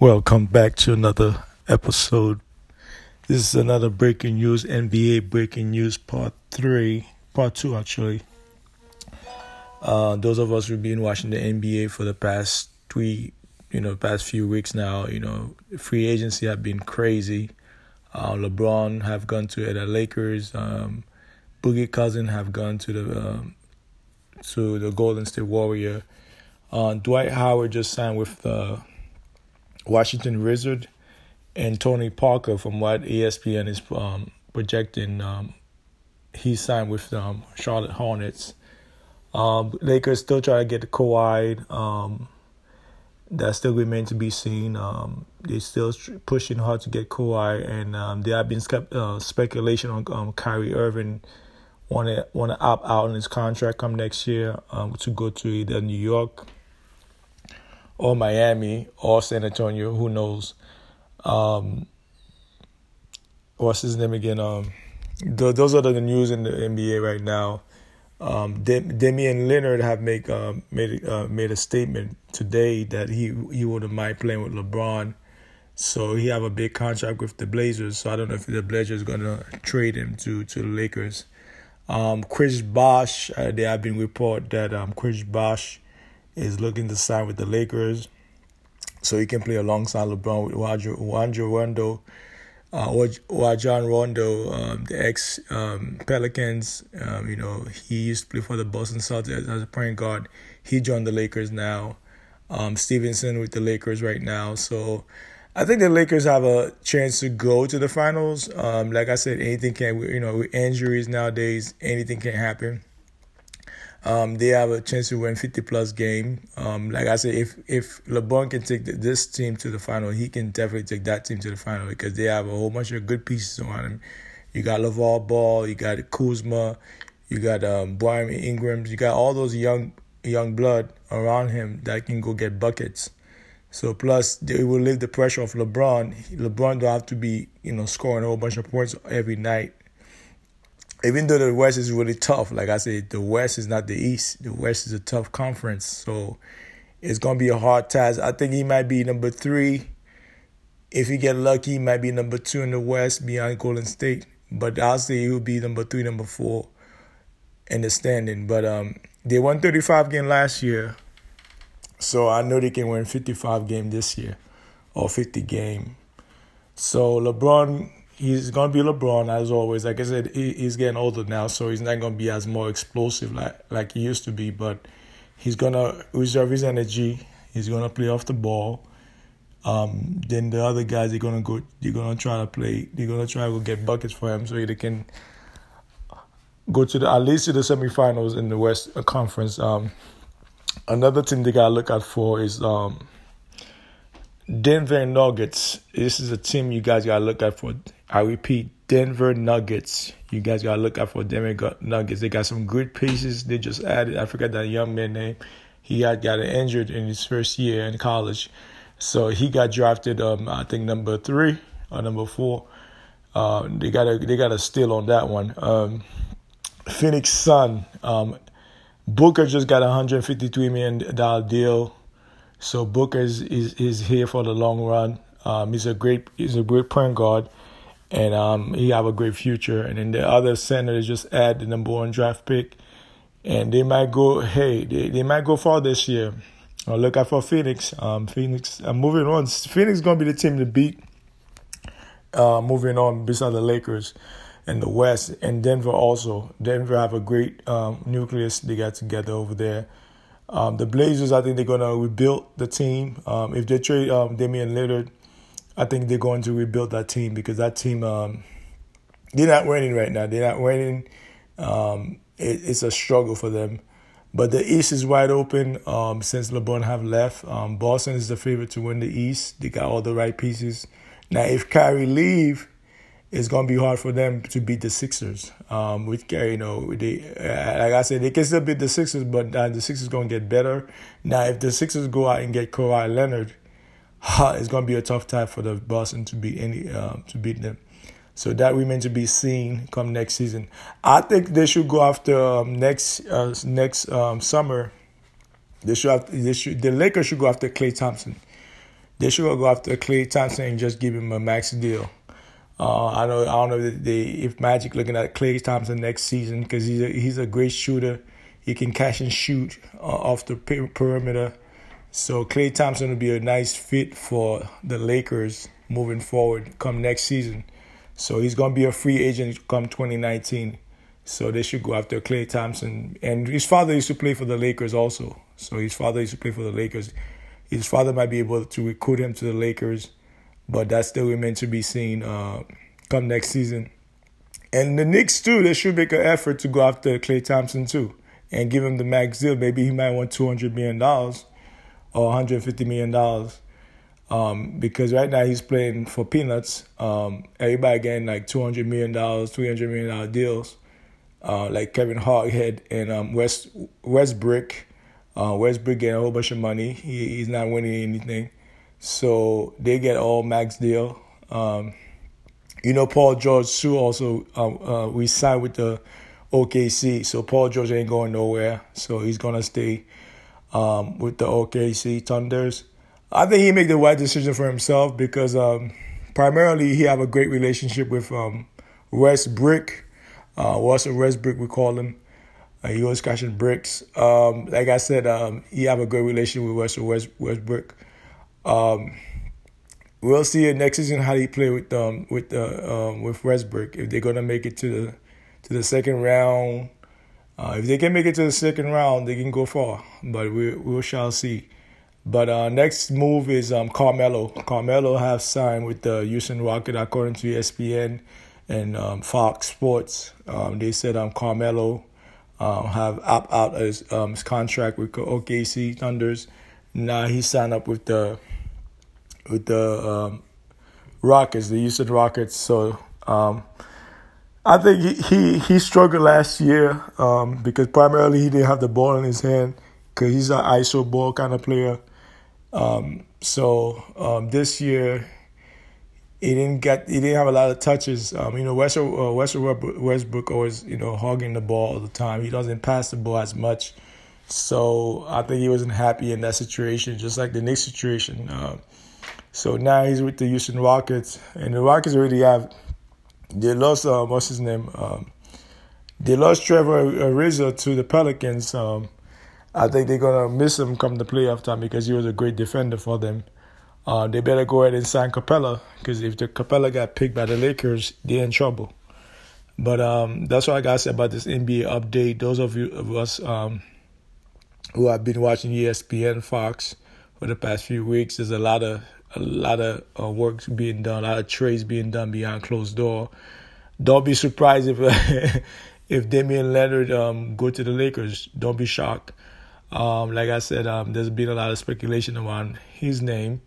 Welcome back to another episode. This is another breaking news, NBA breaking news part three, part two actually. Uh, those of us who've been watching the NBA for the past three, you know, past few weeks now, you know, free agency have been crazy. Uh, LeBron have gone to the Lakers. Um, Boogie Cousin have gone to the um, to the Golden State Warrior. Uh, Dwight Howard just signed with the Washington Wizard, and Tony Parker, from what ESPN is um, projecting, um, he signed with um, Charlotte Hornets. Um, Lakers still try to get the Kawhi. Um, that still remains to be seen. Um, they're still pushing hard to get Kawhi, and there have been uh, speculation on um, Kyrie Irving want to want to opt out on his contract come next year to go to either New York or Miami or San Antonio. Who knows? Um, what's his name again? Um, th- those are the news in the NBA right now. Um, and Leonard have make uh, made uh, made a statement today that he he wouldn't mind playing with LeBron. So he have a big contract with the Blazers. So I don't know if the Blazers gonna trade him to to the Lakers. Um, Chris Bosh, uh, there have been report that um, Chris Bosh is looking to sign with the Lakers, so he can play alongside LeBron with Juan Rondo, uh, Rajon Rondo, um, the ex um, Pelicans. Um, you know, he used to play for the Boston Celtics as a point guard. He joined the Lakers now. Um, Stephenson with the Lakers right now. So I think the Lakers have a chance to go to the finals. Um, like I said, anything can, you know, with injuries nowadays, anything can happen. Um, they have a chance to win 50 plus game. Um, like I said, if if LeBron can take the, this team to the final, he can definitely take that team to the final because they have a whole bunch of good pieces around him. You got LaVar Ball, you got Kuzma, you got um, Brandon Ingram, you got all those young young blood around him that can go get buckets. So plus they will lift the pressure of LeBron. LeBron don't have to be you know scoring a whole bunch of points every night even though the West is really tough, like I said, the West is not the East. The West is a tough conference, so it's gonna be a hard task. I think he might be number three. If he get lucky, he might be number two in the West behind Golden State. But I'll say he'll be number three, number four in the standing. But um, they won 35 game last year, so I know they can win 55 game this year or 50 game. So LeBron he's gonna be LeBron as always. Like I said, he, he's getting older now, so he's not gonna be as more explosive like like he used to be. But he's gonna reserve his energy. He's gonna play off the ball. Um, then the other guys, they're gonna go. They're gonna try to play. They're gonna try to get buckets for him, so they can go to the at least to the semifinals in the West Conference. Um, another thing they gotta look out for is um, Denver Nuggets. This is a team you guys gotta look out for. I repeat, Denver Nuggets. You guys gotta look out for Denver Nuggets. They got some good pieces. They just added. I forgot that young man name. He had got injured in his first year in college, so he got drafted. Um, I think number three or number four. Uh, they got a they got a steal on that one. Um, Phoenix Sun. Um, Booker just got a hundred fifty three million dollar deal, so Booker is, is is here for the long run. Um, he's a great he's a great point guard and um, he have a great future. And then the other center just add the number one draft pick, and they might go. Hey, they, they might go far this year. I'll look out for Phoenix. Um, Phoenix. I'm uh, moving on. Phoenix gonna be the team to beat. Uh, moving on, beside the Lakers and the West, and Denver also. Denver have a great um, nucleus they got together over there. Um, the Blazers, I think they're gonna rebuild the team. Um, if they trade um, Damian Lillard, I think they're going to rebuild that team because that team, um, they're not winning right now. They're not winning. Um, it, it's a struggle for them. But the East is wide open um, since LeBron have left. Boston is the favorite to win the East. They got all the right pieces. Now, if Kyrie leave, it's gonna be hard for them to beat the Sixers. Um, with you know, they uh, like I said, they can still beat the Sixers, but uh, the Sixers gonna get better. Now, if the Sixers go out and get Kawhi Leonard, it's going to be a tough time for the Boston to beat any um, to beat them. So that remains to be seen come next season. I think they should go after um, next uh, next um, summer. They should have they should the Lakers should go after Klay Thompson. they should go after Klay Thompson and just give him a max deal. Uh, I know I don't know if, they, if Magic looking at Klay Thompson next season because he's a, he's a great shooter. He can catch and shoot uh, off the perimeter. So Klay Thompson will be a nice fit for the Lakers moving forward come next season. So he's gonna be a free agent come 2019. So they should go after Klay Thompson. And his father used to play for the Lakers also. So his father used to play for the Lakers. His father might be able to recruit him to the Lakers but that still remains to be seen uh, come next season. And the Knicks too, they should make an effort to go after Klay Thompson too and give him the max deal. Maybe he might want two hundred million dollars or one hundred fifty million dollars. Um, because right now he's playing for peanuts. Um, everybody getting like two hundred million dollars, three hundred million dollar deals, uh, like Kevin Hoghead and um, West Westbrook. Uh, Westbrook getting a whole bunch of money. He, he's not winning anything. So they get all max deal. Um, you know, Paul George too also um, uh, we signed with the OKC, so Paul George ain't going nowhere. So he's gonna stay um, with the OKC Thunders. I think he made the right decision for himself because um, primarily he have a great relationship with um, Westbrook. Uh, Russell Westbrook, we call him. Uh, he was catching bricks. Um, like I said, um, he have a good relationship with Russell West, Westbrook. Um, we'll see it next season how they play with um with uh, um with Westbrook if they're gonna make it to the to the second round. Uh, if they can make it to the second round, they can go far. But we we shall see. But uh, next move is um Carmelo. Carmelo have signed with the Houston Rocket according to ESPN and um, Fox Sports. Um, they said um Carmelo um, have opt out his um his contract with OKC Thunders. Now he signed up with the with the um, Rockets, the Houston Rockets. So um, I think he, he, he struggled last year um, because primarily he didn't have the ball in his hand because he's an ISO ball kind of player. Um, so um, this year he didn't get he didn't have a lot of touches. Um, you know, Westbrook, uh, Westbrook Westbrook always you know hogging the ball all the time. He doesn't pass the ball as much. So I think he wasn't happy in that situation, just like the Knicks situation. Uh, so now he's with the Houston Rockets, and the Rockets already have they lost uh, what's his name? Um, they lost Trevor Ariza to the Pelicans. Um, I think they're gonna miss him come the playoff time because he was a great defender for them. Uh, they better go ahead and sign Capela because if the Capela got picked by the Lakers, they're in trouble. But um, that's what I got to say about this NBA update. Those of you of us um, who have been watching ESPN, Fox for the past few weeks, there's a lot of a lot of uh, work being done, a lot of trades being done behind closed door. Don't be surprised if if Damian Lillard um, go to the Lakers. Don't be shocked. Um, like I said, um, there's been a lot of speculation around his name,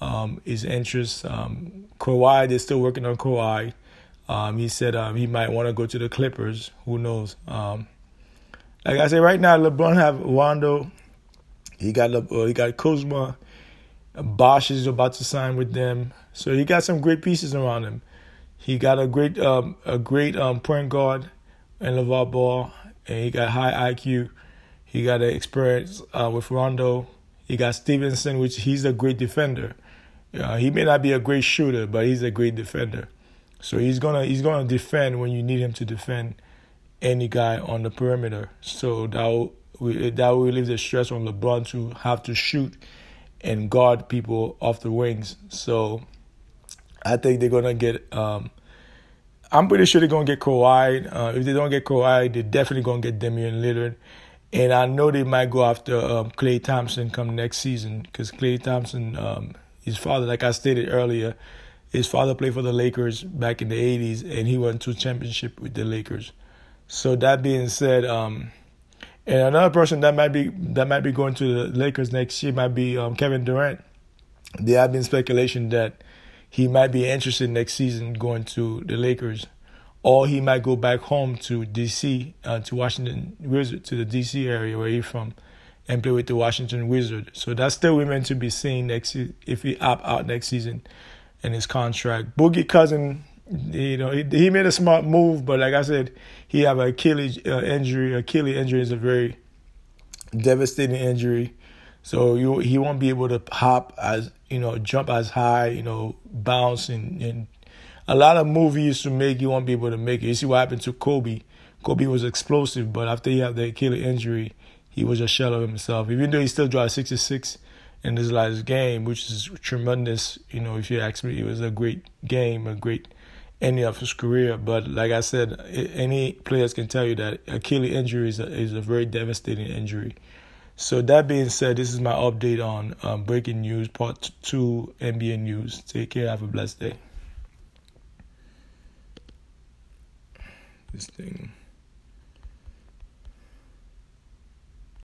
um, his interest. Um, Kawhi, they're still working on Kawhi. Um, he said um, he might want to go to the Clippers. Who knows? Um, like I said, right now LeBron have Rondo. He got Le- uh, he got Kuzma. Bosh is about to sign with them, so he got some great pieces around him. He got a great um, a great um, point guard in LaVar Ball, and he got high IQ. He got an experience uh, with Rondo. He got Stephenson, which he's a great defender. Uh, he may not be a great shooter, but he's a great defender. So he's gonna he's gonna defend when you need him to defend any guy on the perimeter. So that will, that will relieve the stress on LeBron to have to shoot and guard people off the wings. So I think they're gonna get. Um, I'm pretty sure they're gonna get Kawhi. Uh, if they don't get Kawhi, they're definitely gonna get Damian Lillard. And I know they might go after um, Klay Thompson come next season because Klay Thompson, um, his father, like I stated earlier, his father played for the Lakers back in the '80s, and he won two championship with the Lakers. So that being said, um, and another person that might be that might be going to the Lakers next year might be um, Kevin Durant. There have been speculation that he might be interested next season going to the Lakers, or he might go back home to DC, uh, to Washington Wizard, to the DC area where he's from, and play with the Washington Wizards. So that's still remains to be seen next if he opt out next season in his contract. Boogie Cousin you know, he, he made a smart move, but like I said, he have an Achilles uh, injury. Achilles injury is a very devastating injury. So you, he won't be able to hop as you know, jump as high, you know, bounce and, and a lot of movies to make you won't be able to make it. You see what happened to Kobe. Kobe was explosive, but after he had the Achilles injury, he was a shell of himself. Even though he still dropped 66 in his last game, which is tremendous. You know, if you ask me, it was a great game, a great ending of his career. But like I said, any players can tell you that Achilles injury is a, is a very devastating injury. So that being said, this is my update on um, breaking news, part two NBA news. Take care. Have a blessed day. This thing.